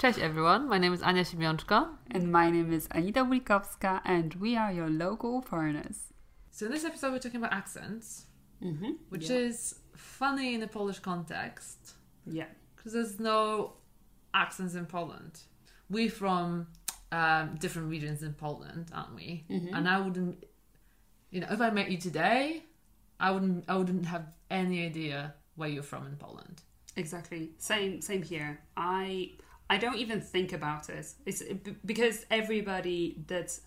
Cześć everyone, my name is Ania Siemiączka. And my name is Anita Wikowska, and we are your local foreigners. So in this episode we're talking about accents, Mm-hmm. which yeah. is funny in a Polish context Yeah. because there's no accents in Poland. We're from um, different regions in Poland, aren't we? Mhm. And I wouldn't, you know, if I met you today, I wouldn't, I wouldn't have any idea where you're from in Poland. Exactly. Same. Same here. I I don't even think about it. It's because everybody that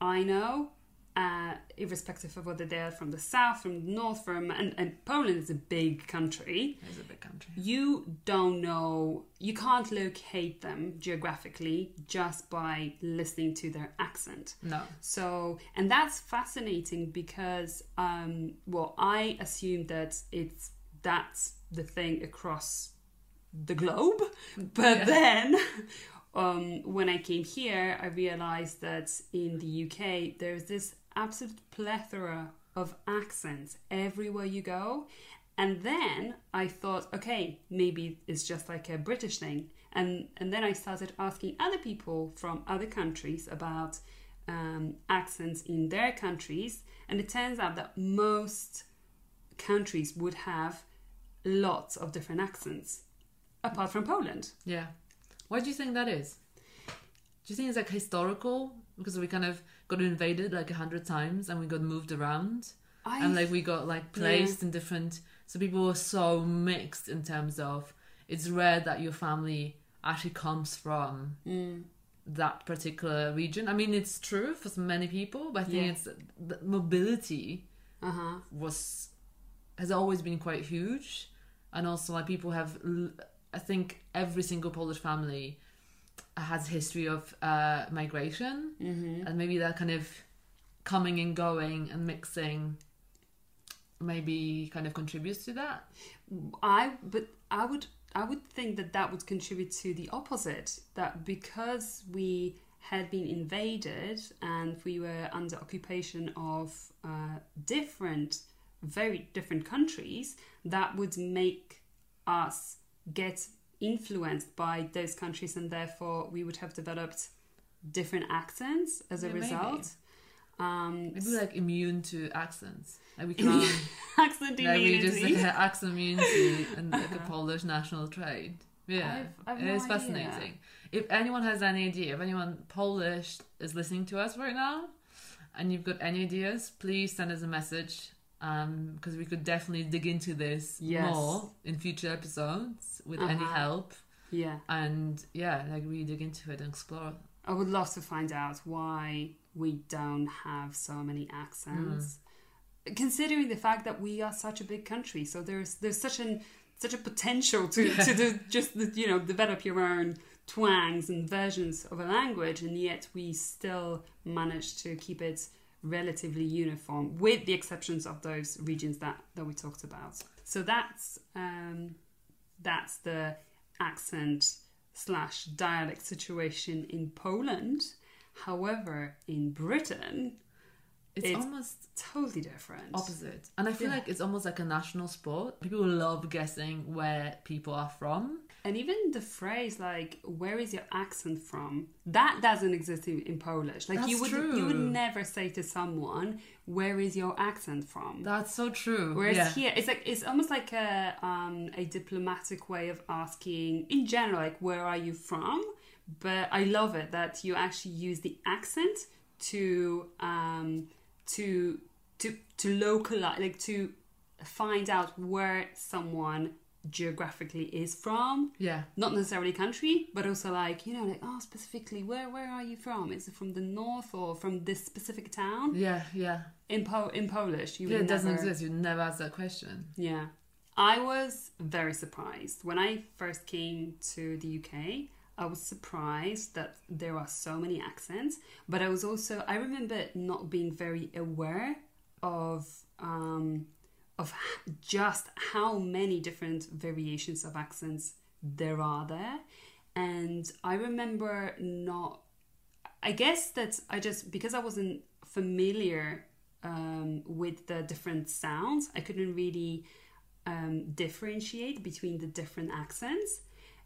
I know, uh, irrespective of whether they're from the south, from the north, from and, and Poland is a big country. It's a big country. You don't know. You can't locate them geographically just by listening to their accent. No. So, and that's fascinating because, um, well, I assume that it's that's the thing across the globe, but Yeah. then. Um, when I came here, I realized that in the UK there's this absolute plethora of accents everywhere you go. And then I thought, okay, maybe it's just like a British thing. And and then I started asking other people from other countries about um, accents in their countries, and it turns out that most countries would have lots of different accents, apart from Poland. Yeah. Why do you think that is? Do you think it's like historical because we kind of got invaded like a hundred times and we got moved around I and like we got like placed in different so people were so mixed in terms of it's rare that your family actually comes from Mm, that particular region. I mean, it's true for many people, but I think Yeah. it's the mobility uh huh. was has always been quite huge, and also like people have. l- I think every single Polish family has a history of uh, migration, Mm-hmm. and maybe that kind of coming and going and mixing maybe kind of contributes to that. I but I would I would think that that would contribute to the opposite that because we had been invaded and we were under occupation of uh, different very different countries that would make us get influenced by those countries and therefore we would have developed different accents as a Yeah, maybe. result um Maybe like immune to accents. Like we can't. accent like we just immunity. like, accent immunity and like a Polish national trade. Yeah, I've- I've it no is idea. fascinating. If anyone has any idea, if anyone Polish is listening to us right now, and you've got any ideas, please send us a message because we could definitely dig into this Yes. more in future episodes with any Uh-huh. help. yeah And yeah, like really dig into it and explore. I would love to find out why we don't have so many accents. Mm. Considering the fact that we are such a big country, so there's there's such an such a potential to Yeah. to do, just you know develop your own twangs and versions of a language, and yet we still manage to keep it relatively uniform, with the exceptions of those regions that that we talked about. So that's um, that's the accent slash dialect situation in Poland. However, in Britain, It's, It's- almost totally different. opposite. And I feel Yeah. like it's almost like a national sport. People love guessing where people are from. And even the phrase like "Where is your accent from?" that doesn't exist in, in Polish. Like you That's would true. you would never say to someone, "Where is your accent from?" That's so true. Whereas yeah. here, it's like it's almost like a um, a diplomatic way of asking in general, like "Where are you from?" But I love it that you actually use the accent to um, to to to localize, like to find out where someone geographically is from yeah. not necessarily country, but also like you know, like oh, specifically where where are you from? Is it from the north or from this specific town? Yeah, yeah. In po in Polish, you yeah, it doesn't never- exist. You never ask that question. Yeah, I was very surprised when I first came to the UK. I was surprised that there are so many accents, but I was also I remember not being very aware of um, of just how many different variations of accents there are there, and I remember not. I guess that I just because I wasn't familiar um, with the different sounds, I couldn't really um, differentiate between the different accents.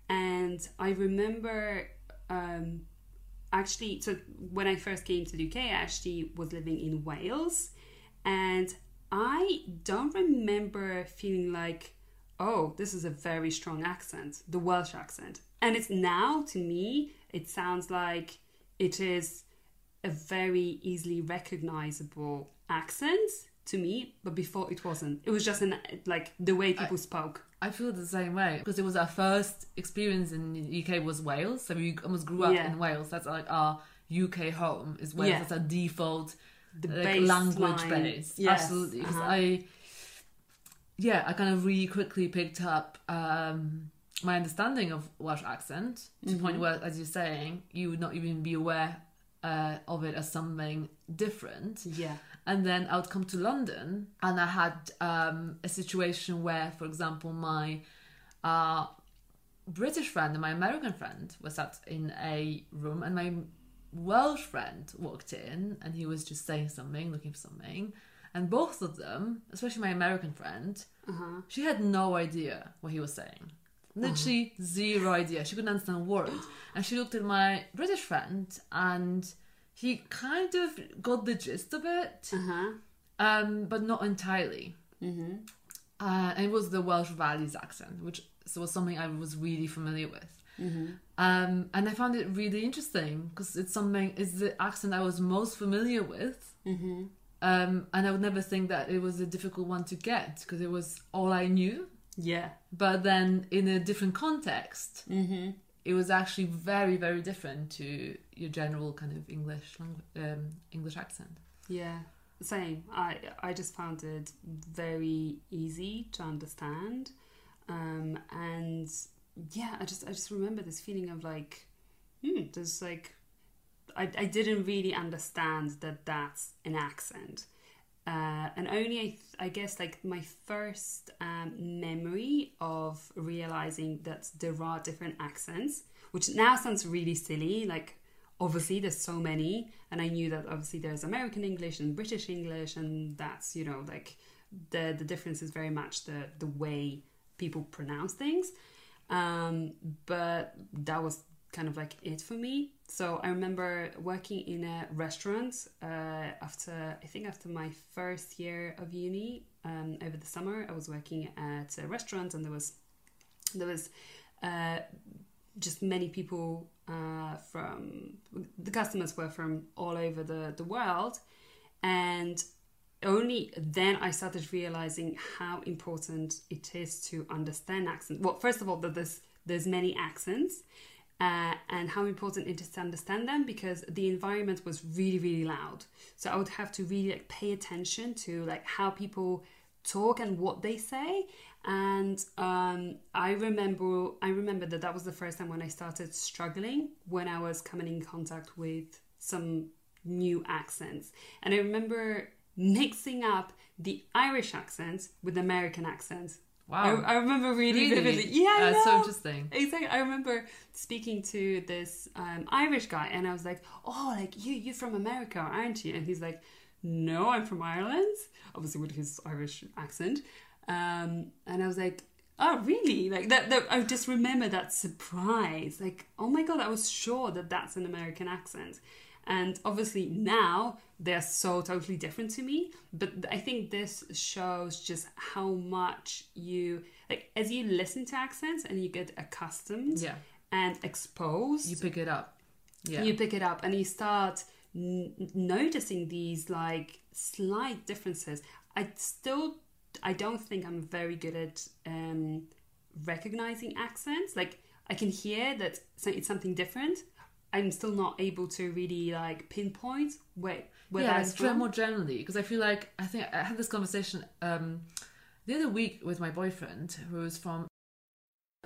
and I remember um, actually. So when I first came to the UK, I actually was living in Wales, and I don't remember feeling like, oh, this is a very strong accent, the Welsh accent. And it's now to me, it sounds like it is a very easily recognizable accent to me, but before it wasn't. It was just an like the way people spoke. I feel the same way because it was our first experience in the UK was Wales, so we almost grew up Yeah. in Wales. That's like our UK home is Wales. Yeah. That's our default The like, language baseline. base. Yes, Absolutely, because uh-huh. I, yeah, I kind of really quickly picked up um, my understanding of Welsh accent to Mm-hmm. point where, as you're saying, you would not even be aware uh, of it as something different. Yeah. And then I would come to London, and I had um, a situation where, for example, my uh, British friend and my American friend were sat in a room, and my Welsh friend walked in, and he was just saying something, looking for something. And both of them, especially my American friend, Uh-huh. she had no idea what he was saying. Literally zero idea. She couldn't understand a word. And she looked at my British friend, and he kind of got the gist of it Uh-huh. um, but not entirely. Mm-hmm. Uh, and it was the Welsh Valleys accent, which was something I was really familiar with. Mm-hmm. Um, and I found it really interesting because it's something, it's the accent I was most familiar with. Mm-hmm. Um, and I would never think that it was a difficult one to get because it was all I knew. Yeah. But then in a different context, Mm-hmm. it was actually very, very different to your general kind of English um, English accent. Yeah. Same. I I just found it very easy to understand. Um, and yeah, I just I just remember this feeling of like, hmm, there's like I, I didn't really understand that that's an accent. Uh, and only I, th- I guess like my first um, memory of realizing that there are different accents, which now sounds really silly. Like obviously there's so many, and I knew that obviously there's American English and British English, and that's you know like the the difference is very much the the way people pronounce things. Um, but that was kind of like it for me. So I remember working in a restaurant uh, after I think after my first year of uni um, over the summer. I was working at a restaurant, and there was there was uh, just many people uh, from the customers were from all over the the world, and only then I started realizing how important it is to understand accents. Well, first of all, that there's there's many accents, uh, and how important it is to understand them because the environment was really really loud. So I would have to really like pay attention to like how people talk and what they say. And um, I remember I remember that that was the first time when I started struggling when I was coming in contact with some new accents. And I remember mixing up the Irish accents with American accents. Wow. I, I remember really, Really? vividly. Yeah, That's so interesting. Exactly. I remember speaking to this um, Irish guy, and I was like, "Oh, like you, you're from America, aren't you?" And he's like, "No, I'm from Ireland." Obviously, with his Irish accent. Um, and I was like, "Oh, really?" Like that, that. I just remember that surprise. Like, oh my god, I was sure that that's an American accent. And obviously now they're so totally different to me. But I think this shows just how much you like as you listen to accents and you get accustomed Yeah. and exposed You pick it up. Yeah. you pick it up and you start n- noticing these like slight differences i still i don't think i'm very good at um recognizing accents like i can hear that it's something different i'm still not able to really like pinpoint where where yeah, that's from more generally because I feel like I think I had this conversation um, the other week with my boyfriend who was from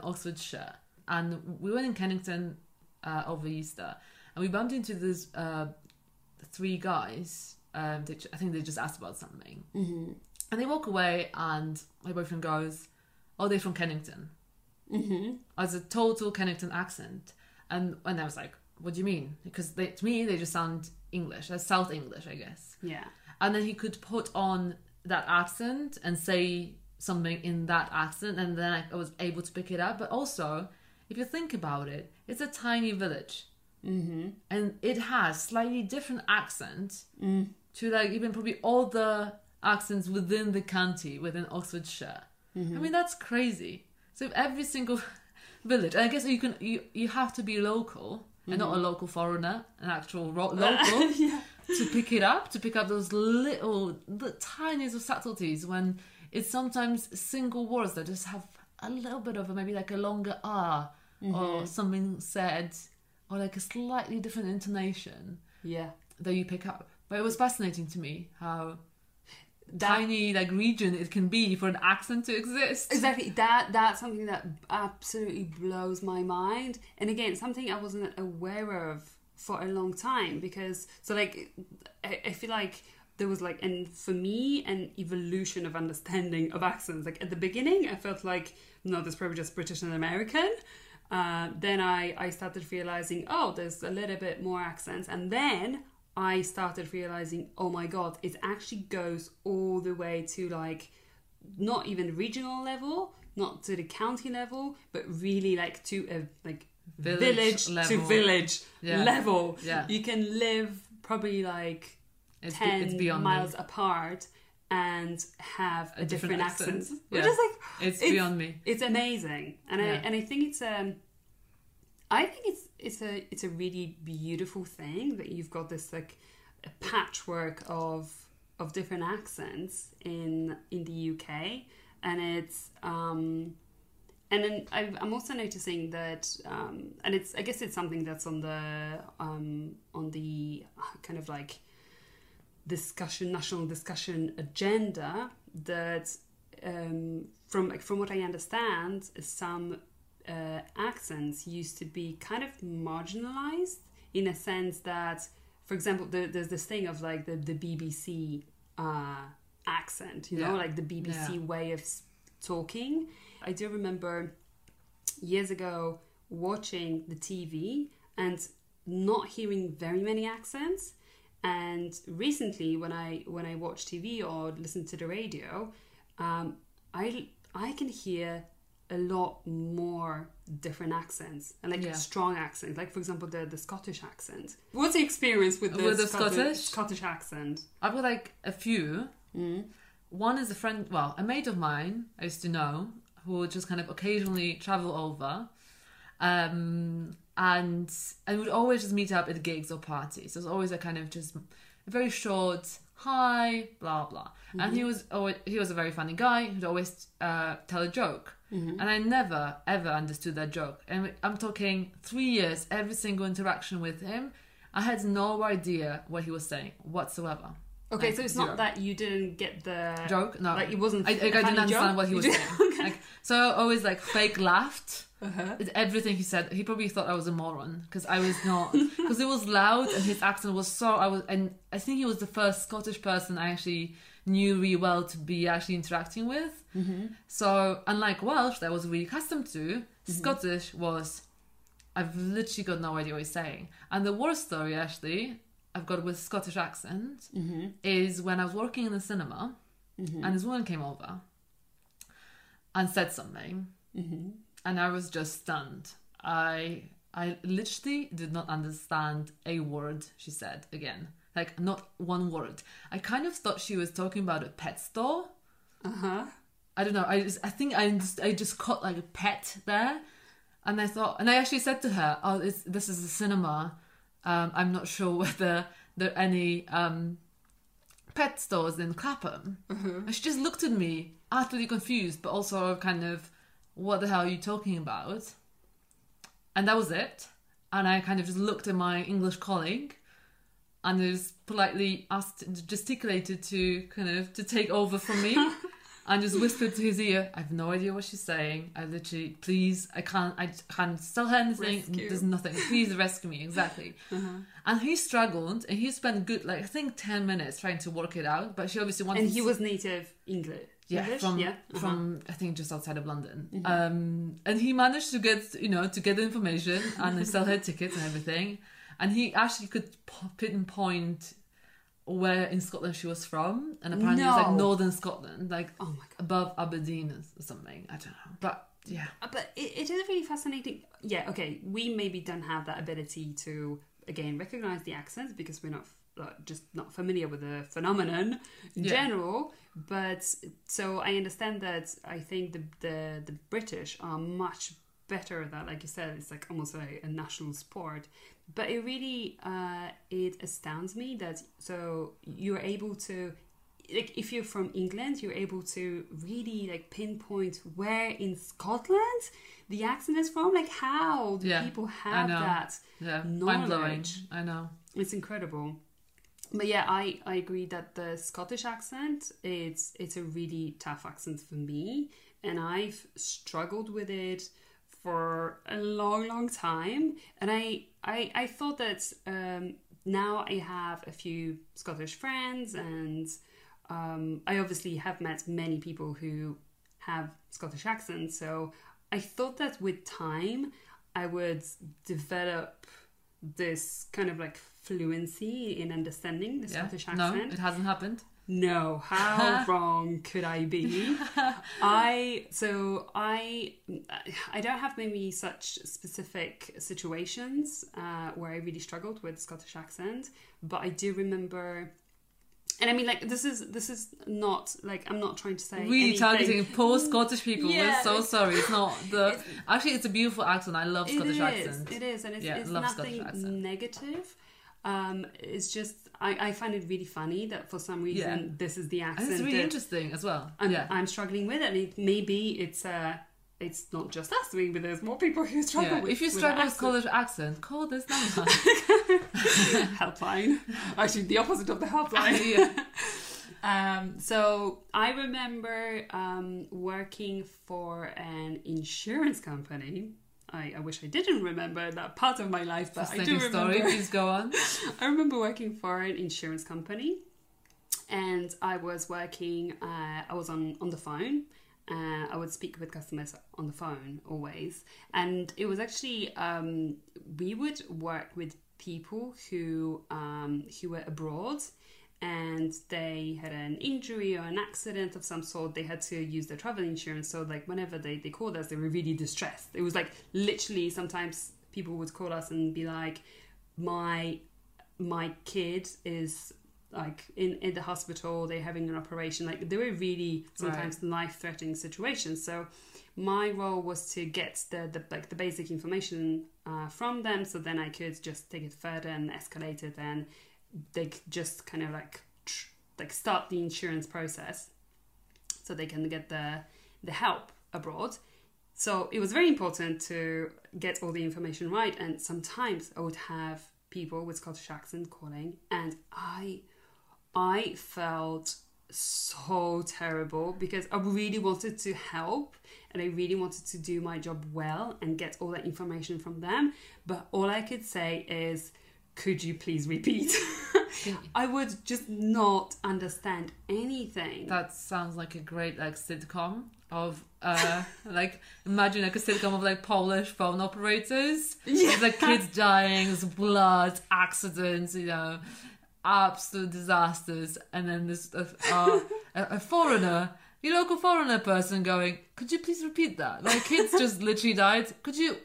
Oxfordshire, and we went in Kennington uh, over Easter, and we bumped into these uh, three guys. Um, they, I think they just asked about something, mm-hmm. and they walk away, and my boyfriend goes, "Oh, they're from Kennington," Mm-hmm. as a total Kennington accent, and and I was like, "What do you mean?" Because they, to me they just sound English, that's South English, I guess yeah and then he could put on that accent and say something in that accent and then I was able to pick it up but also if you think about it, it's a tiny village, Mm-hmm. and it has slightly different accent Mm. to like even probably all the accents within the county within Oxfordshire. Mm-hmm. I mean that's crazy. So every single village, I guess you can you you have to be local and not a local foreigner, an actual ro- local Mm-hmm. yeah. to pick it up, to pick up those little, the tiniest of subtleties when it's sometimes single words that just have a little bit of a, maybe like a longer R Mm-hmm. or something said or like a slightly different intonation Yeah. that you pick up. But it was fascinating to me how That- tiny like region it can be for an accent to exist. Exactly. That that's something that absolutely blows my mind. And again, something I wasn't aware of for a long time because so like I, I feel like there was like and for me an evolution of understanding of accents. Like at the beginning, I felt like no, there's probably just British and American. Uh, then I, I started realizing, oh, there's a little bit more accents. And then I started realizing, oh my god, it actually goes all the way to like not even regional level, not to the county level, but really like to a like Village village, to level. village Yeah. level. Yeah. You can live probably like It's, be- 10 it's miles me. apart and have a, A different, different accent. accent. Which is like It's, it's- beyond me. it's amazing. And I and I think it's um I think it's it's a it's a really beautiful thing that you've got this like a patchwork of of different accents in in the UK and it's um and then I, I'm also noticing that, um, and it's I guess it's something that's on the um, on the kind of like discussion, national discussion agenda. That um, from like from what I understand, some uh, accents used to be kind of marginalized in a sense that, for example, there, there's this thing of like the the BBC uh, accent, you know, like the BBC Yeah. way of talking. I do remember years ago watching the TV and not hearing very many accents. And recently, when I when I watch TV or listen to the radio, um, I I can hear a lot more different accents and like Yeah. strong accents. Like for example, the the Scottish accent. What's the experience with the, With the Scottish Scottish? Scottish accent? I've got like a few. Mm. One is a friend, well, a mate of mine I used to know who would just kind of occasionally travel over, um, and and would always just meet up at gigs or parties. Was always a kind of just a very short hi, blah blah. And he was always he was a very funny guy who'd always uh, tell a joke, and I never ever understood that joke. And I'm talking three years, every single interaction with him, I had no idea what he was saying whatsoever. Okay, Like, so it's zero. not that you didn't get the joke. No, like it wasn't. like i didn't understand joke? what he was saying. Like, so I always like fake laughed Uh-huh. everything he said. He probably thought I was a moron because I was not. Because it was loud and his accent was so. I was, and I think he was the first Scottish person I actually knew really well to be actually interacting with. Mm-hmm. So unlike Welsh, that I was really accustomed to, Scottish was. I've literally got no idea what he's saying. And the worst story, actually, I've got with Scottish accent Mm-hmm. is when I was working in the cinema and this woman came over and said something Mm-hmm. and I was just stunned. I I literally did not understand a word she said again. Like not one word. I kind of thought she was talking about a pet store. Uh huh. I don't know. I just I think I just I just caught like a pet there, and I thought, and I actually said to her, "Oh, this is a cinema. Um, I'm not sure whether there are any um, pet stores in Clapham." And she just looked at me, utterly confused, but also kind of, "What the hell are you talking about?" And that was it. And I kind of just looked at my English colleague, and just politely asked, gesticulated to kind of to take over from me. and just whispered to his ear, I have no idea what she's saying. I literally, please, I can't, I can't tell her anything. Rescue. There's nothing. Please rescue me. Exactly. And he struggled, and he spent good, like I think, ten minutes trying to work it out. But she obviously wanted. And he was native English. yeah, English? from yeah. uh-huh. from I think just outside of London. Um, and he managed to get you know to get the information and sell her tickets and everything. And he actually could pinpoint where in Scotland she was from, and apparently it was like northern Scotland, like Oh my god. above Aberdeen or something. I don't know. But Yeah. Uh, But it, it is really fascinating. Yeah, okay, we maybe don't have that ability to again recognize the accents because we're not uh, just not familiar with the phenomenon in Yeah. general. But so I understand that I think the the, the British are much better at that. Like you said, it's like almost a, a national sport. But it really uh, it astounds me that so you're able to like if you're from England, you're able to really like pinpoint where in Scotland the accent is from. Like how do Yeah, people have that? Yeah. Knowledge. I know. It's incredible. But yeah, I, I agree that the Scottish accent it's it's a really tough accent for me, and I've struggled with it for a long, long time. And I I, I thought that um, now I have a few Scottish friends, and um, I obviously have met many people who have Scottish accents. So I thought that with time I would develop this kind of like fluency in understanding the Yeah. Scottish No, accent. it hasn't happened. No, how wrong could I be? I so I I don't have maybe such specific situations uh, where I really struggled with Scottish accent, but I do remember. And I mean, like this is this is not like I'm not trying to say Really anything- targeting poor Scottish people. Yeah, We're so like- sorry. It's not the. Actually, it's a beautiful accent. I love Scottish is, accent. It is, and it's, Yeah, it's nothing negative. Um, it's just I, I find it really funny that for some reason Yeah. this is the And accent it's really interesting as well. I'm, yeah. I'm struggling with, it and it, maybe it's uh it's not just us doing, but there's more people who struggle Yeah. with. If you struggle with Scottish accent, call this number. helpline, actually the opposite of the helpline. yeah. Um, so I remember um, working for an insurance company. I, I wish I didn't remember that part of my life, but I do remember. story. Please go on. I remember working for an insurance company, and I was working. Uh, I was on on the phone. Uh, I would speak with customers on the phone always, and it was actually um, we would work with people who um, who were abroad. And they had an injury or an accident of some sort. They had to use their travel insurance. So, like, whenever they, they called us, they were really distressed. It was like literally sometimes people would call us and be like, my my kid is like in, in the hospital they're having an operation like they were really sometimes life threatening situations so my role was to get the, the like the basic information uh, from them so then i could just take it further and escalate it and they just kind of like like start the insurance process so they can get the the help abroad. So it was very important to get all the information right, and sometimes I would have people with Scottish accent calling, and I, I felt so terrible because I really wanted to help and I really wanted to do my job well and get all that information from them, but all I could say is, "Could you please repeat?" I would just not understand anything. That sounds like a great like sitcom of uh like imagine like a sitcom of like Polish phone operators. Yeah. There's like kids dying, blood, accidents, you know, absolute disasters, and then this uh, a, a foreigner, your local foreigner person going, "Could you please repeat that? My kids just literally died. Could you?"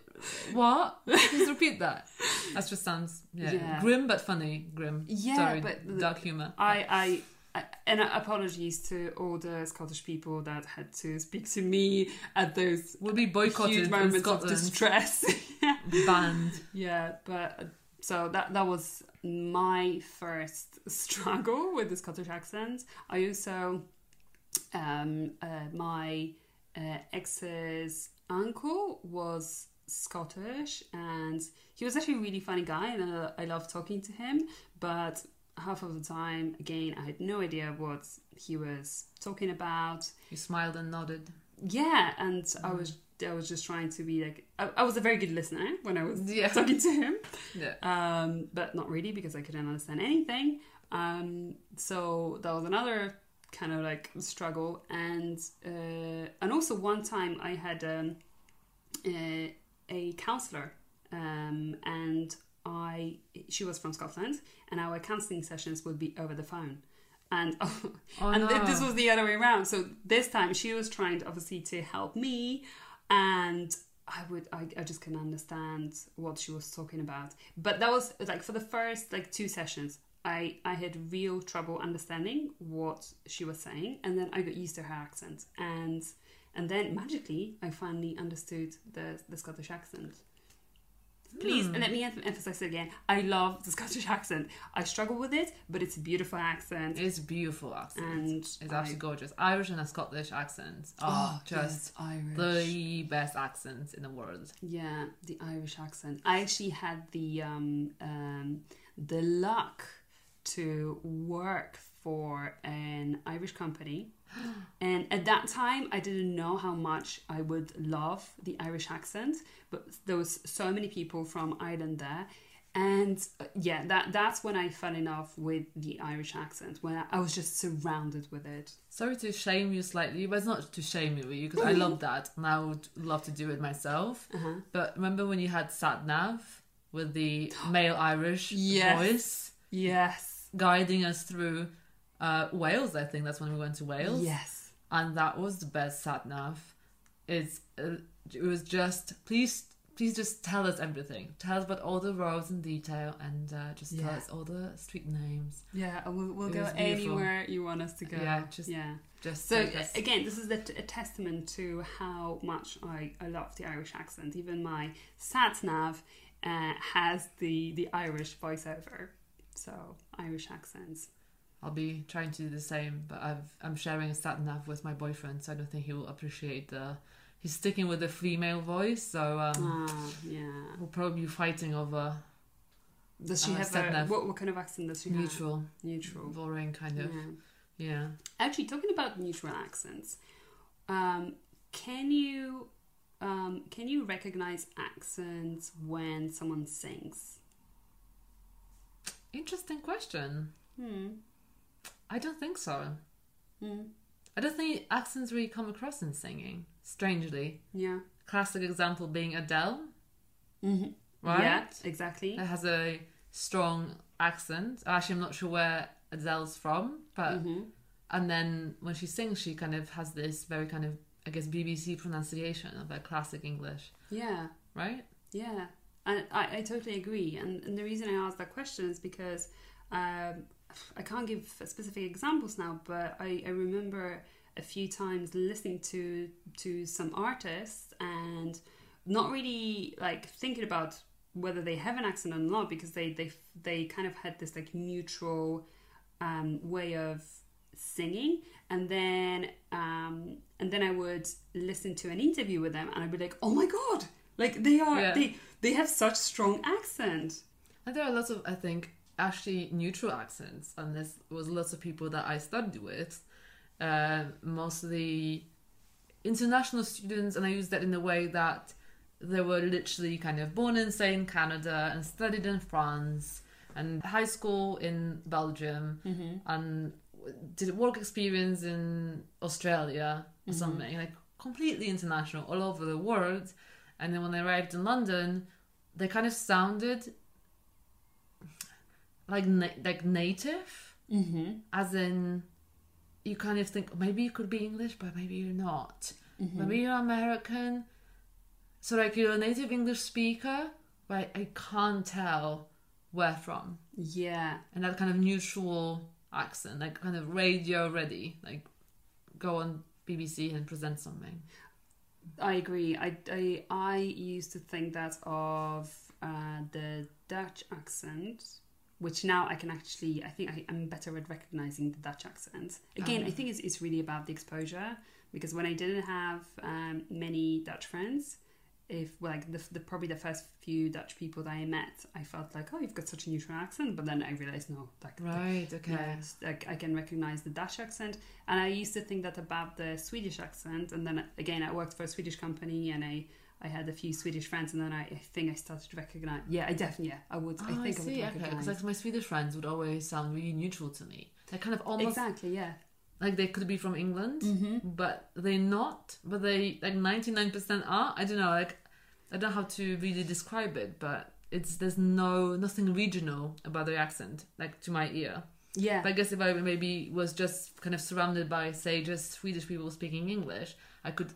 What? Please repeat that. That just sounds yeah, Yeah. grim but funny. Grim. Yeah, Sorry, but dark humor. I, I, and apologies to all the Scottish people that had to speak to me at those Will be boycotted moments of distress. Banned. yeah, but uh, so that that was my first struggle with the Scottish accent. I also, um, uh, my uh, ex's uncle was Scottish, and he was actually a really funny guy, and uh, I loved talking to him. But half of the time, again, I had no idea what he was talking about. He smiled and nodded. Yeah, and I was I was just trying to be like I, I was a very good listener when I was Yeah. talking to him, Yeah. um, but not really because I couldn't understand anything. Um, so that was another kind of like struggle, and uh, and also one time I had um, a, a counselor, um, and I she was from Scotland, and our counselling sessions would be over the phone. And Oh, and th- this was the other way around. So this time she was trying, to obviously, to help me, and I would I, I just couldn't understand what she was talking about. But that was like for the first like two sessions, I I had real trouble understanding what she was saying, and then I got used to her accent, and and then magically I finally understood the the Scottish accent. Please let me em- emphasize it again. I love the Scottish accent. I struggle with it, but it's a beautiful accent. It's a beautiful accent. And it's I- absolutely gorgeous. Irish and a Scottish accent are just yes, Irish. the best accents in the world. Yeah, the Irish accent. I actually had the um, um, the luck to work for an Irish company, and at that time I didn't know how much I would love the Irish accent, but there was so many people from Ireland there. And uh, yeah, that that's when I fell in love with the Irish accent. When I, I was just surrounded with it. Sorry to shame you slightly, but it's not to shame you because I love that and I would love to do it myself. Uh-huh. But remember when you had Sat Nav with the male Irish Yes. voice Yes. guiding us through uh, Wales? I think that's when we went to Wales. Yes. and that was the best sat nav. It's uh, it was just please please just tell us everything. Tell us about all the roads in detail and uh, just tell us all the street names. Yeah, we'll, we'll go anywhere you want us to go. Yeah, just- yeah. Just So again, this is a, a testament to how much I, I love the Irish accent. Even my sat nav uh, has the the Irish voiceover. So Irish accents. I'll be trying to do the same, but I've I'm sharing a sat nav with my boyfriend, so I don't think he will appreciate the. He's sticking with the female voice, so um, Ah, yeah. we'll probably be fighting over Does she Uh, have sat a what, what kind of accent does she have? neutral, Neutral. boring kind of. Yeah. Yeah. Actually, talking about neutral accents, um, can you um, can you recognize accents when someone sings? Interesting question. Hmm. I don't think so. Hmm. I don't think accents really come across in singing. Strangely, Yeah. classic example being Adele, Mm-hmm. right? Yeah. Exactly. It has a strong accent. Actually, I'm not sure where Adele's from, but hmm and then when she sings, she kind of has this very kind of I guess BBC pronunciation of like classic English, Yeah. right? Yeah, and I, I totally agree. And, and the reason I asked that question is because um, I can't give specific examples now, but I, I remember a few times listening to to some artists and not really like thinking about whether they have an accent or not because they they they kind of had this like neutral um, way of singing and then um, and then I would listen to an interview with them and I'd be like oh my god like they are Yeah. they they have such strong accent And there are lots of I think actually neutral accents, and there was lots of people that I studied with, uh, mostly international students, and I used that in a way that they were literally kind of born in say in Canada and studied in France and high school in Belgium and did work experience in Australia or something like completely international all over the world. And then when I arrived in London, they kind of sounded like na- like native, mm-hmm. as in you kind of think maybe you could be English, but maybe you're not. Maybe you're American, so like you're a native English speaker, but I can't tell where from. yeah And that kind of neutral accent, like kind of radio ready, like go on BBC and present something. I agree. I, I, I used to think that of uh, the Dutch accent, which now I can actually, I think I, I'm better at recognizing the Dutch accent. Again, I think it's, it's really about the exposure because when I didn't have um, many Dutch friends, if like the, the probably the first few Dutch people that I met, I felt like, oh, you've got such a neutral accent, but then I realized no, like Right. Okay. Yes, like I can recognize the Dutch accent, and I used to think that about the Swedish accent. And then again, I worked for a Swedish company, and I I had a few Swedish friends, and then I, I think I started to recognize. Yeah, I definitely, yeah, I would. Oh, I think I, would see. Okay, recognize. because like my Swedish friends would always sound really neutral to me. They kind of almost exactly, yeah. like they could be from England, Mm-hmm. but they're not. But they like ninety nine percent are. I don't know. Like I don't know how to really describe it, but it's there's no nothing regional about their accent, like to my ear. Yeah, But I guess if I maybe was just kind of surrounded by say just Swedish people speaking English, I could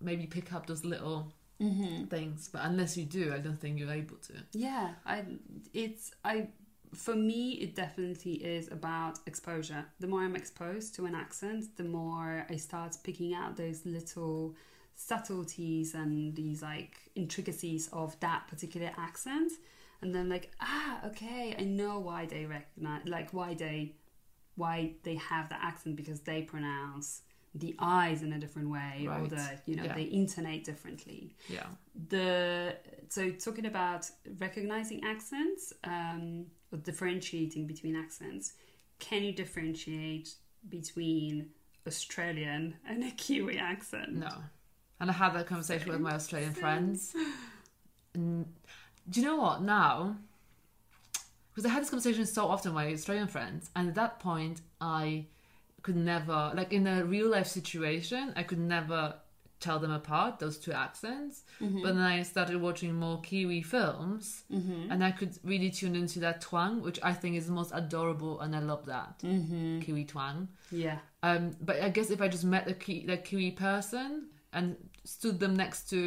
maybe pick up those little Mm-hmm. things. But unless you do, I don't think you're able to. Yeah, I it's I for me it definitely is about exposure. The more I'm exposed to an accent, the more I start picking out those little subtleties and these like intricacies of that particular accent and then like ah okay I know why they recognize like why they why they have the accent because they pronounce the eyes in a different way or the you know Yeah. they intonate differently Yeah. the so talking about recognizing accents um, or differentiating between accents can you differentiate between australian and a kiwi accent No. And I had that conversation with my Australian friends. And do you know what? Now, because I had this conversation so often with my Australian friends, and at that point, I could never, like in a real life situation, I could never tell them apart, those two accents. Mm-hmm. But then I started watching more Kiwi films, mm-hmm. and I could really tune into that twang, which I think is the most adorable, and I love that mm-hmm. Kiwi twang. yeah Um, but I guess if I just met a Ki- the Kiwi person and stood them next to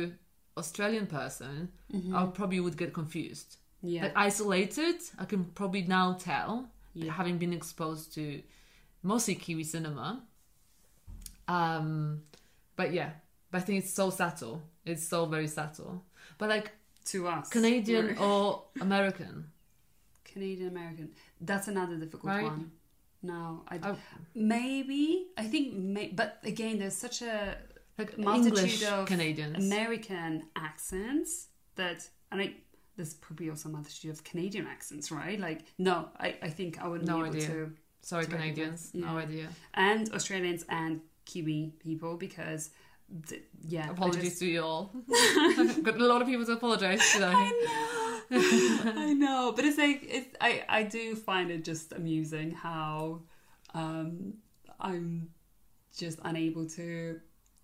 Australian person, I probably would get confused. yeah Like isolated, I can probably now tell, Yeah. having been exposed to mostly Kiwi cinema. Um, but yeah, but I think it's so subtle. It's so very subtle. But like to us Canadian or American, canadian american that's another difficult Right. one no i Oh. maybe i think may, but again there's such a like multitude English of Canadians. American accents that, and I, there's probably also a multitude of Canadian accents, right? Like, no, I, I think I wouldn't No be able idea. to. Sorry, Canadians. No yeah. idea. And Australians and Kiwi people because, th- yeah. Apologies just- to you all. Got a lot of people to apologize today. I know, I know, but it's like it's. I I do find it just amusing how, um, I'm just unable to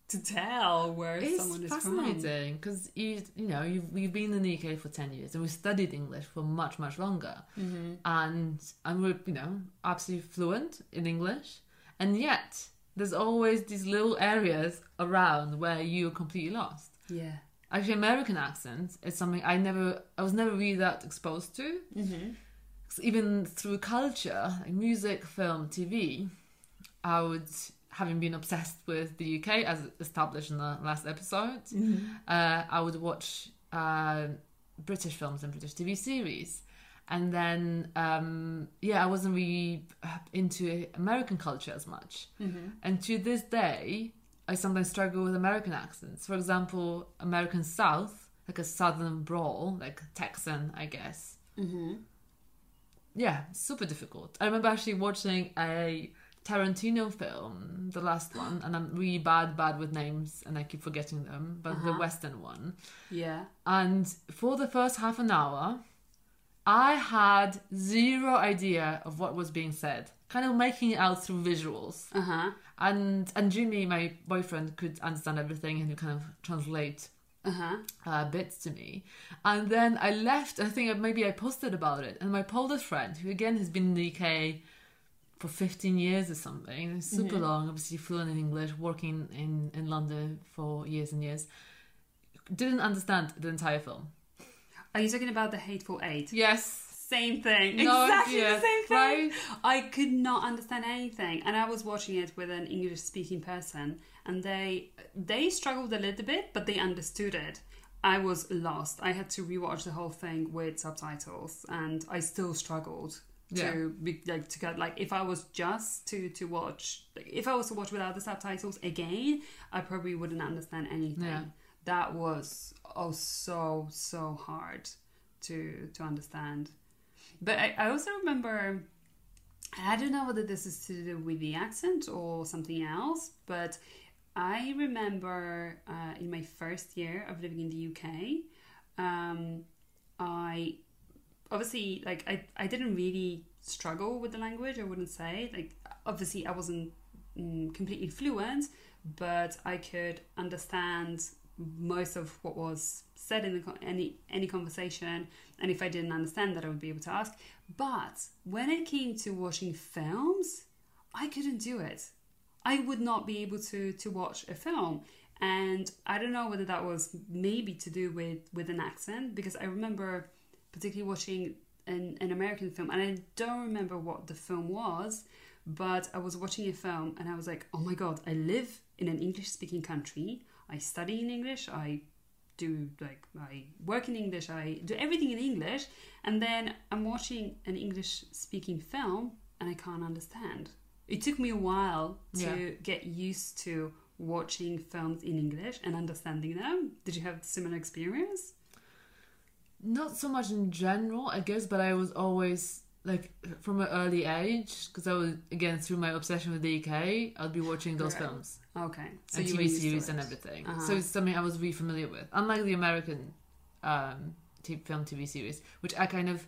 to tell where It's someone is from. fascinating because you you know you've, we've been in the UK for ten years and we studied English for much much longer, Mm-hmm. and and we're you know absolutely fluent in English, and yet there's always these little areas around where you're completely lost. Yeah. Actually, American accents is something I never I was never really that exposed to. Mm-hmm. even through culture, like music, film, TV, I would, having been obsessed with the UK, as established in the last episode, uh, I would watch uh, British films and British TV series. And then, um, yeah, I wasn't really into American culture as much. Mm-hmm. And to this day, I sometimes struggle with American accents. For example, American South, like a Southern brawl, like Texan, I guess Mm-hmm. yeah, super difficult. I remember actually watching a Tarantino film, the last one, and I'm really bad, bad with names, and I keep forgetting them, but the Uh-huh. Western one. Yeah. And for the first half an hour, I had zero idea of what was being said, kind of making it out through visuals. Uh huh. And and Jimmy, my boyfriend, could understand everything and he kind of translate Uh huh. uh, bits to me. And then I left, I think maybe I posted about it. And my Polish friend, who again has been in the UK for 15 years or something, super long, obviously fluent in English, working in, in London for years and years, didn't understand the entire film. Are you talking about the Hateful Eight? Yes. Same thing. No exactly the same thing. right? I could not understand anything, and I was watching it with an English-speaking person, and they they struggled a little bit, but they understood it. I was lost. I had to rewatch the whole thing with subtitles, and I still struggled to Yeah. be like to get like if I was just to to watch like, if I was to watch without the subtitles again, I probably wouldn't understand anything. Yeah. That was oh so so hard to to understand. But I, I also remember I don't know whether this is to do with the accent or something else, but I remember uh, in my first year of living in the UK, um, I obviously like I, I didn't really struggle with the language. I wouldn't say. Like obviously I wasn't mm, completely fluent, but I could understand most of what was said in the, any any conversation and if i didn't understand that i would be able to ask. But when it came to watching films i couldn't do it. I would not be able to to watch a film. And I don't know whether that was maybe to do with with an accent because I remember particularly watching an, an American film and I don't remember what the film was, but I was watching a film and I was like, oh my god, I live in an English speaking country. I study in English. I do like I work in English. I do everything in English, and then I'm watching an English speaking film and I can't understand. It took me a while to Yeah. get used to watching films in English and understanding them. Did you have similar experience? Not so much in general, I guess, but I was always like from an early age because I was again through my obsession with the UK. I'd be watching those Right. films Okay, so and TV series and everything. Uh-huh. So it's something I was really familiar with. Unlike the American um, t- film TV series, which I kind of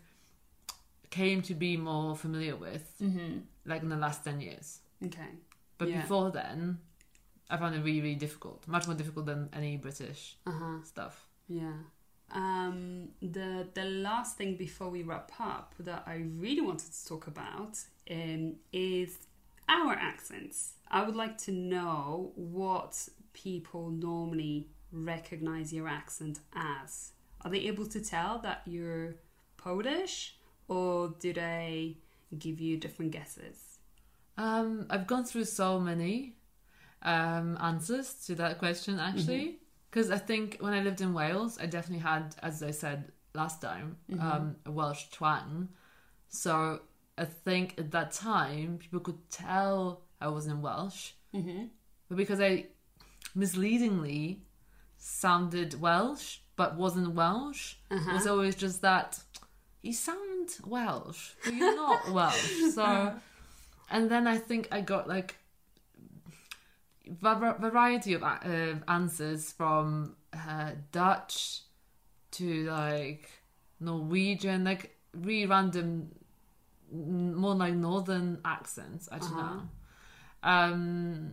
came to be more familiar with, Mhm. like in the last ten years. Okay. But Yeah. before then, I found it really, really difficult. Much more difficult than any British Uh huh. stuff. Yeah. Um, the the last thing before we wrap up that I really wanted to talk about um, is our accents. I would like to know what people normally recognize your accent as. Are they able to tell that you're Polish, or do they give you different guesses? Um, I've gone through so many um, answers to that question actually, because I think when I lived in Wales, I definitely had, as I said last time, um, a Welsh twang. So I think at that time people could tell I was in Welsh, Mm-hmm. but because I misleadingly sounded Welsh but wasn't Welsh, it was always just that you sound Welsh, but you're not Welsh. So, and then I think I got like variety of uh, answers from uh, Dutch to like Norwegian, like really random, more like northern accents. I don't Uh-huh. know. Um,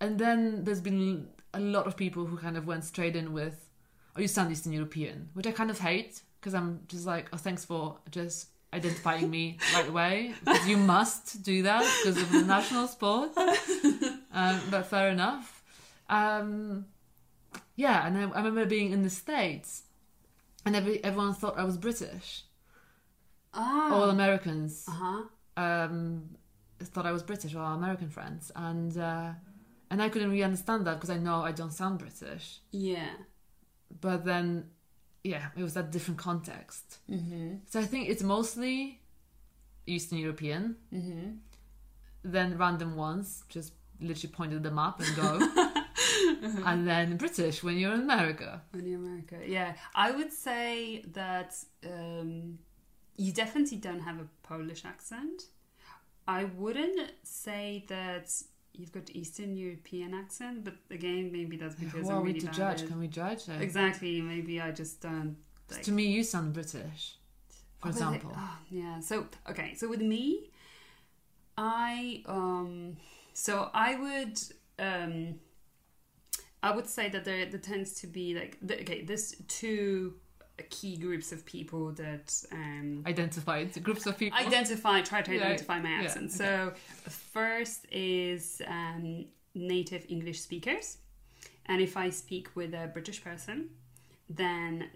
and then there's been a lot of people who kind of went straight in with, "Oh, you sound Eastern European," which I kind of hate because I'm just like, "Oh, thanks for just identifying me right away because you must do that because of the national sport." um, but fair enough. Um, yeah, and I, I remember being in the states, and every, everyone thought I was British. Ah. All Americans Uh huh. um, thought I was British, or our American friends, and uh, and I couldn't really understand that because I know I don't sound British. Yeah. But then, yeah, it was that different context. Mm-hmm. So I think it's mostly Eastern European, Mm-hmm. then random ones, just literally pointed at the map and go, and then British when you're in America. When you're America, yeah, I would say that um, you definitely don't have a Polish accent. I wouldn't say that you've got Eastern European accent, but again, maybe that's because Who I'm are we really to bad judge? at- Can we judge? Uh, Exactly. Maybe I just don't. Like, To me, you sound British, for Oh, example. oh, yeah. So okay. So with me, I um. So I would um. I would say that there there tends to be like the, okay. There's two key groups of people that um Identified groups of people. identify try to Yeah, identify my yeah, accent. okay. So first is um, native English speakers, and if I speak with a British person, then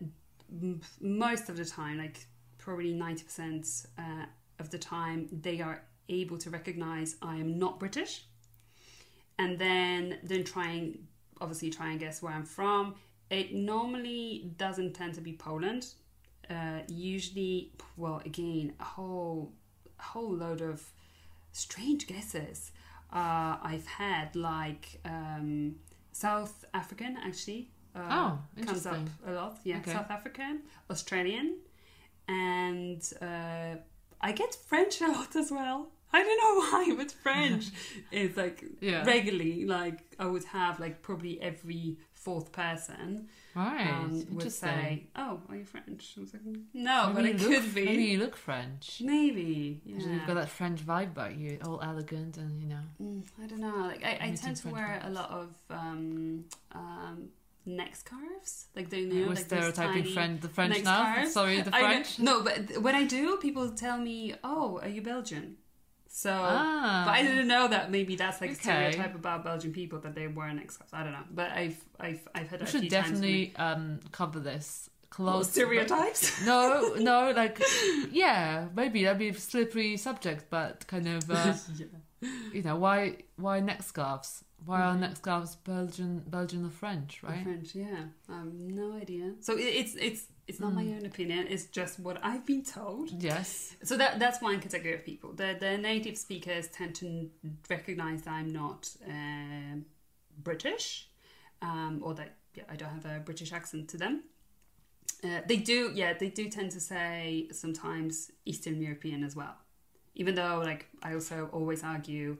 m- most of the time, like probably ninety percent uh, of the time, they are able to recognize I am not British, and then then trying obviously try and guess where I'm from. It normally doesn't tend to be Poland. Uh, usually well again a whole a whole load of strange guesses. Uh, I've had like um, South African actually uh, Oh, comes up a lot. Yeah Okay. South African Australian and uh, I get French a lot as well I don't know why but French is like Yeah. regularly like I would have like probably every fourth person Right. um, would say, "Oh, are you French?" I was like, "No, but Maybe it look- could be. Maybe you look French. Maybe, You've got that French vibe about you, all elegant and you know. Mm, I don't know. Like, I, I tend to French wear a lot of um, um, neck scarves, like the you We're know, like stereotyping French, the French now. scarves. Sorry, the French. No, but when I do, people tell me, "Oh, are you Belgian?" So, Ah. but I didn't know that maybe that's like a stereotype about Belgian people that they weren't ex-cops. I don't know, but I've I've I've heard We that should definitely um, cover this close. stereotypes. No, no, like yeah, maybe that'd be a slippery subject, but kind of uh, yeah. you know why why neck scarves? Why are Mhm. neck scarves Belgian, Belgian or French, right? French, yeah. Um, no idea. So it, it's it's it's not my Mm. own opinion. It's just what I've been told. Yes. So that that's one category of people. The the native speakers tend to recognize that I'm not um British, um, or that yeah, I don't have a British accent to them. Uh, they do, yeah, they do tend to say sometimes Eastern European as well. Even though, like, I also always argue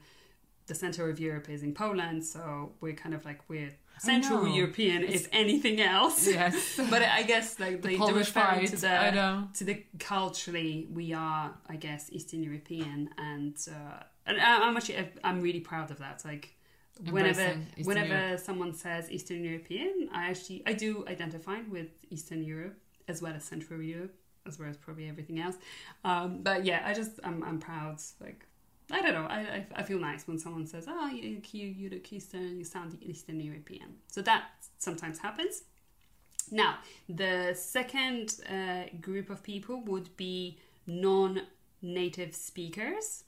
the center of Europe is in Poland, so we're kind of like we're Central. European, It's- if anything else. Yes. but I guess like the they, Polish referring to the to the culturally we are i guess eastern european and uh and I- i'm actually i'm really proud of that like whenever whenever Europe. someone says eastern european i actually i do identify with eastern europe as well as central europe as well as probably everything else um but yeah i just i'm, I'm proud like I don't know. I, I, I feel nice when someone says, "Oh, you, you you look Eastern. You sound Eastern European." So that sometimes happens. Now, the second uh, group of people would be non native speakers.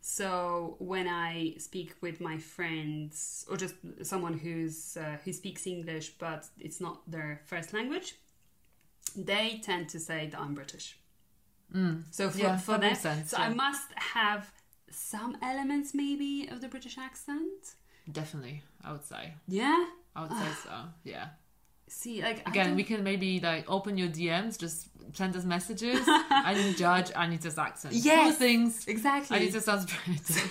So when I speak with my friends or just someone who's uh, who speaks English but it's not their first language, they tend to say that I'm British. Mm. So for, Yeah, for that them, sense, so yeah. I must have some elements maybe of the British accent. Definitely, I would say. Yeah. I would say so. Yeah. See, like Again, we can maybe like open your DMs, just send us messages. I didn't judge Anita's accent. Yes. Two things. exactly. Anita sounds British.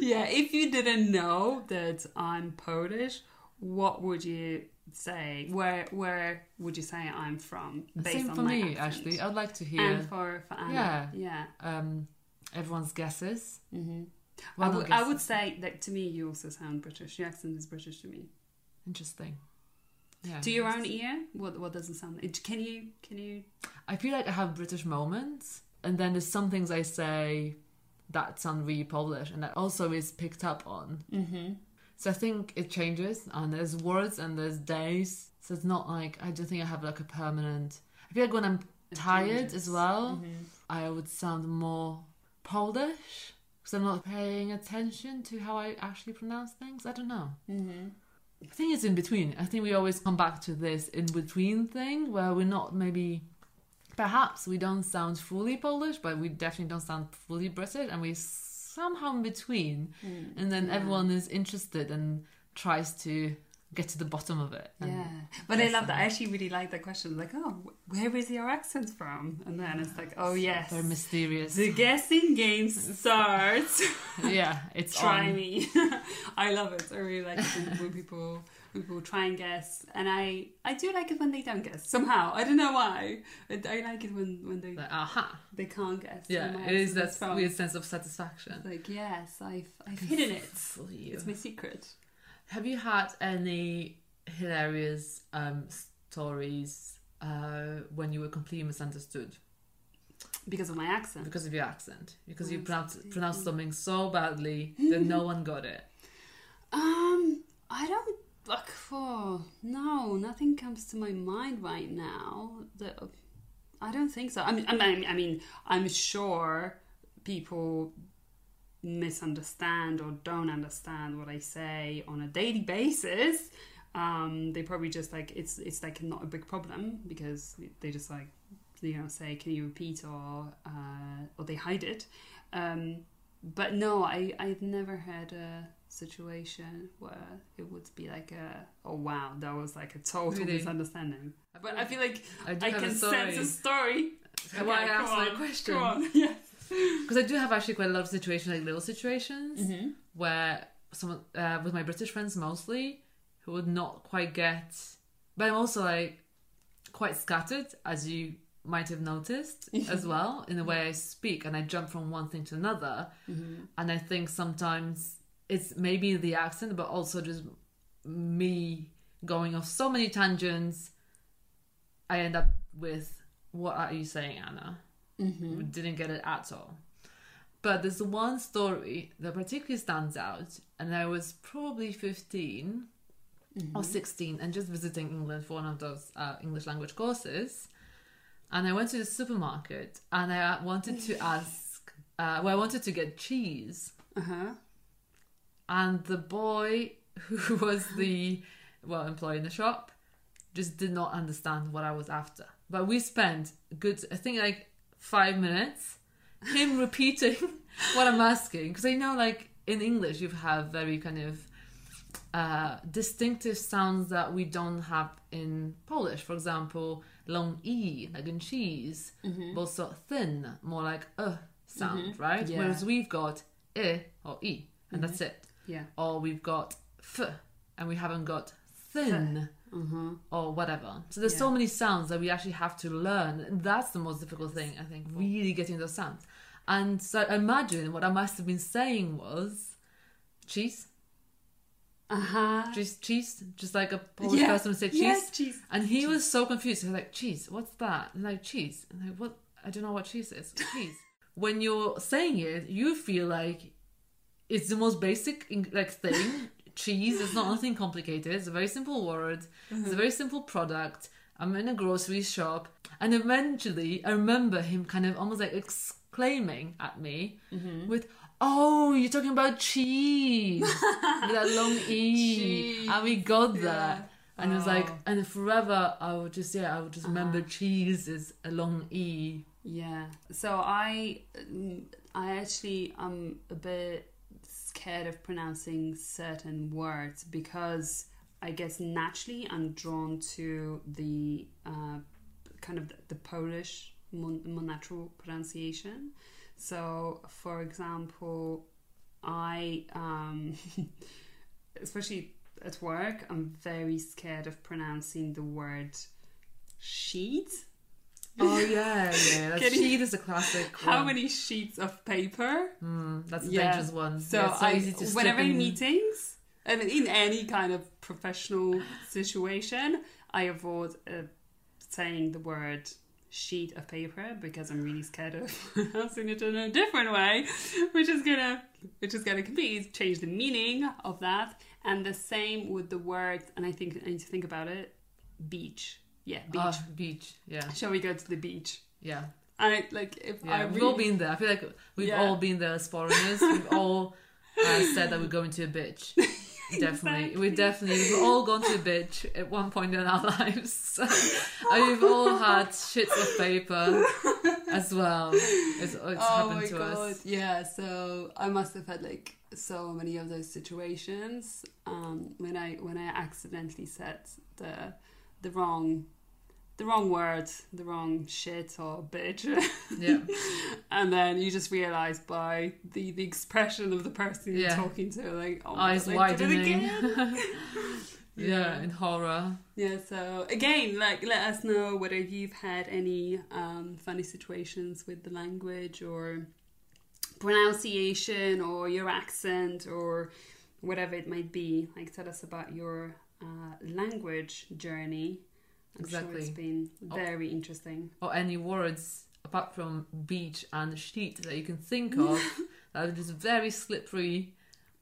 yeah, if you didn't know that I'm Polish, what would you say? Where where would you say I'm from? Based Same on for my me, accent? actually. I'd like to hear And for for Anna, Yeah. yeah. um, everyone's guesses. hmm Well, I would I would say that to me you also sound British. Your accent is British to me. Interesting. Yeah. To your own ear, what what doesn't sound? Can you can you? I feel like I have British moments, and then there's some things I say that sound really Polish, and that also is picked up on. Mm-hmm. So I think it changes, and there's words and there's days. So it's not like I don't think I have like a permanent. I feel like when I'm tired as well, Mm-hmm. I would sound more Polish because I'm not paying attention to how I actually pronounce things. I don't know. Mm-hmm. I think it's in between. I think we always come back to this in between thing where we're not maybe. Perhaps we don't sound fully Polish, but we definitely don't sound fully British, and we somehow in between. And then Yeah. everyone is interested and tries to get to the bottom of it. And Yeah, but I love that. I actually really like that question. Like, oh, wh- where is your accent from? And then it's like, oh yes, They're mysterious. the guessing game starts. yeah, it's try on. me. I love it. I really like it when, people when people try and guess, and I I do like it when they don't guess somehow. I don't know why. I, I like it when when they Like, aha. they can't guess. Yeah, it is that weird sense of satisfaction. It's like yes, I've I've hidden it. It's my secret. Have you had any hilarious um, stories uh, when you were completely misunderstood Because of my accent. because of your accent? Because you Yes, pronounced, something so badly that no one got it. Um, I don't like for no, nothing comes to my mind right now. That I don't think so. I mean, I mean, I mean, I'm sure people misunderstand or don't understand what I say on a daily basis. Um, they probably just like it's it's like not a big problem because they just like you know say can you repeat or uh, or they hide it. Um, but no, I I've never had a situation where it would be like a oh wow that was like a total Really? misunderstanding. But I feel like I I can a sense a story. Why I asked my question. Go on. Yes. Because I do have actually quite a lot of situations, like little situations, Mm-hmm. where someone, uh, with my British friends mostly, who would not quite get. But I'm also like quite scattered, as you might have noticed as well, in the way I speak, and I jump from one thing to another. Mm-hmm. And I think sometimes it's maybe the accent, but also just me going off so many tangents. I end up with, "What are you saying, Anna?" Mm-hmm. Didn't get it at all. But there's one story that particularly stands out, and I was probably 15 or 16 and just visiting England for one of those uh, English language courses. And I went to the supermarket and I wanted to ask, uh, well, I wanted to get cheese. Uh huh. And the boy who was the, well, employee in the shop just did not understand what I was after. But we spent good, I think like five minutes, him repeating what I'm asking. Because I know, like, in English, you have very kind of uh, distinctive sounds that we don't have in Polish. For example, long E, like in cheese, mm-hmm. but also thin, more like a sound, mm-hmm. right? Yeah. Whereas we've got E or E, and that's mm-hmm. it. Yeah. Or we've got F, and we haven't got thin Uh-huh. or whatever. So there's so many sounds that we actually have to learn. That's the most difficult thing, I think, really getting those sounds. And so imagine what I must have been saying was cheese, Uh huh. just cheese, just like a Polish Yeah. person would say cheese. Yes, cheese. And he was so confused. He was like, cheese, what's that? And like, cheese. And like, what? I don't know what cheese is. Cheese. when you're saying it, you feel like it's the most basic like thing. Cheese is not nothing complicated. It's a very simple word. It's a mm-hmm. very simple product. I'm in a grocery shop, and eventually I remember him kind of almost like exclaiming at me mm-hmm. with, "Oh, you're talking about cheese with that long e," Cheese, and we got yeah. that. And it was like, Oh. and forever I would just, yeah, I would just remember uh-huh. cheese is a long E. Yeah. So I, I actually am a bit scared of pronouncing certain words because I guess naturally I'm drawn to the uh, kind of the Polish more, more natural pronunciation. So, for example, I, um, especially at work, I'm very scared of pronouncing the word sheet. Oh yeah, yeah. That's, sheet is a classic. How one. many sheets of paper? Mm, that's a Yeah. dangerous one. So, Yeah, so I, easy to whenever in in. meetings and in any kind of professional situation, I avoid uh, saying the word sheet of paper because I'm really scared of pronouncing it in a different way, which is gonna which is gonna completely change the meaning of that. And the same with the word, and I think I need to think about it. Beach, yeah, beach. Ah, beach. Yeah, Shall we go to the beach? yeah, I like if yeah. I we've all been there. I feel like we've Yeah. all been there as foreigners. We've all uh, said that we're going to a beach. Definitely, we Exactly. definitely we've all gone to a beach at one point in our lives. and we've all had shits of paper as well. It's, it's oh happened my to god us. yeah so i must have had like so many of those situations um when i when i accidentally said the the wrong the wrong word the wrong shit or bitch Yeah, and then you just realize by the the expression of the person you're Yeah. talking to like oh eyes God, I did it widening. again. yeah, in horror. Yeah, so again, like let us know whether you've had any um, funny situations with the language or pronunciation or your accent or whatever it might be. Like tell us about your uh, language journey. I'm sure Exactly. it's been Oh. very interesting. or any words apart from beach and sheet that you can think of that are just very slippery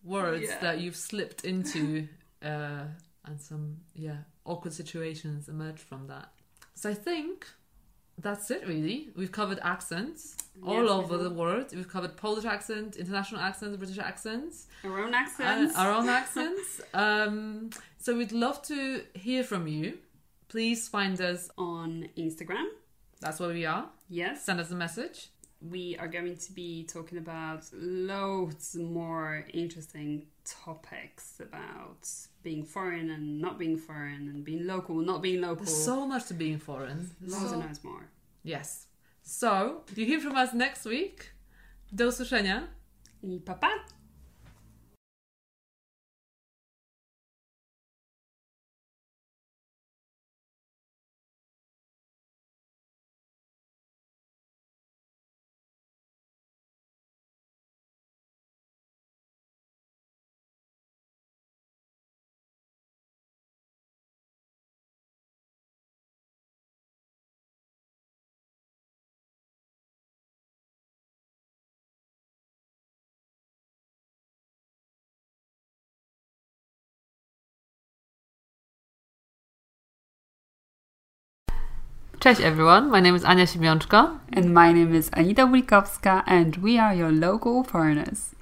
words Yeah. that you've slipped into uh, and some yeah awkward situations emerge from that so i think that's it really we've covered accents all Yes, we over the world we've covered polish accent international accents british accents Our own uh, accents. our own accents um, so we'd love to hear from you please find us on Instagram. that's where we are Yes. send us a message we are going to be talking about loads more interesting topics about being foreign and not being foreign and being local, not being local. There's so much to being foreign. loads So- and loads more. yes. So, you hear from us next week. Do usłyszenia. I papa! Cześć everyone, my name is Ania Siemiączko. And my name is Anita Wikowska, and we are your local foreigners.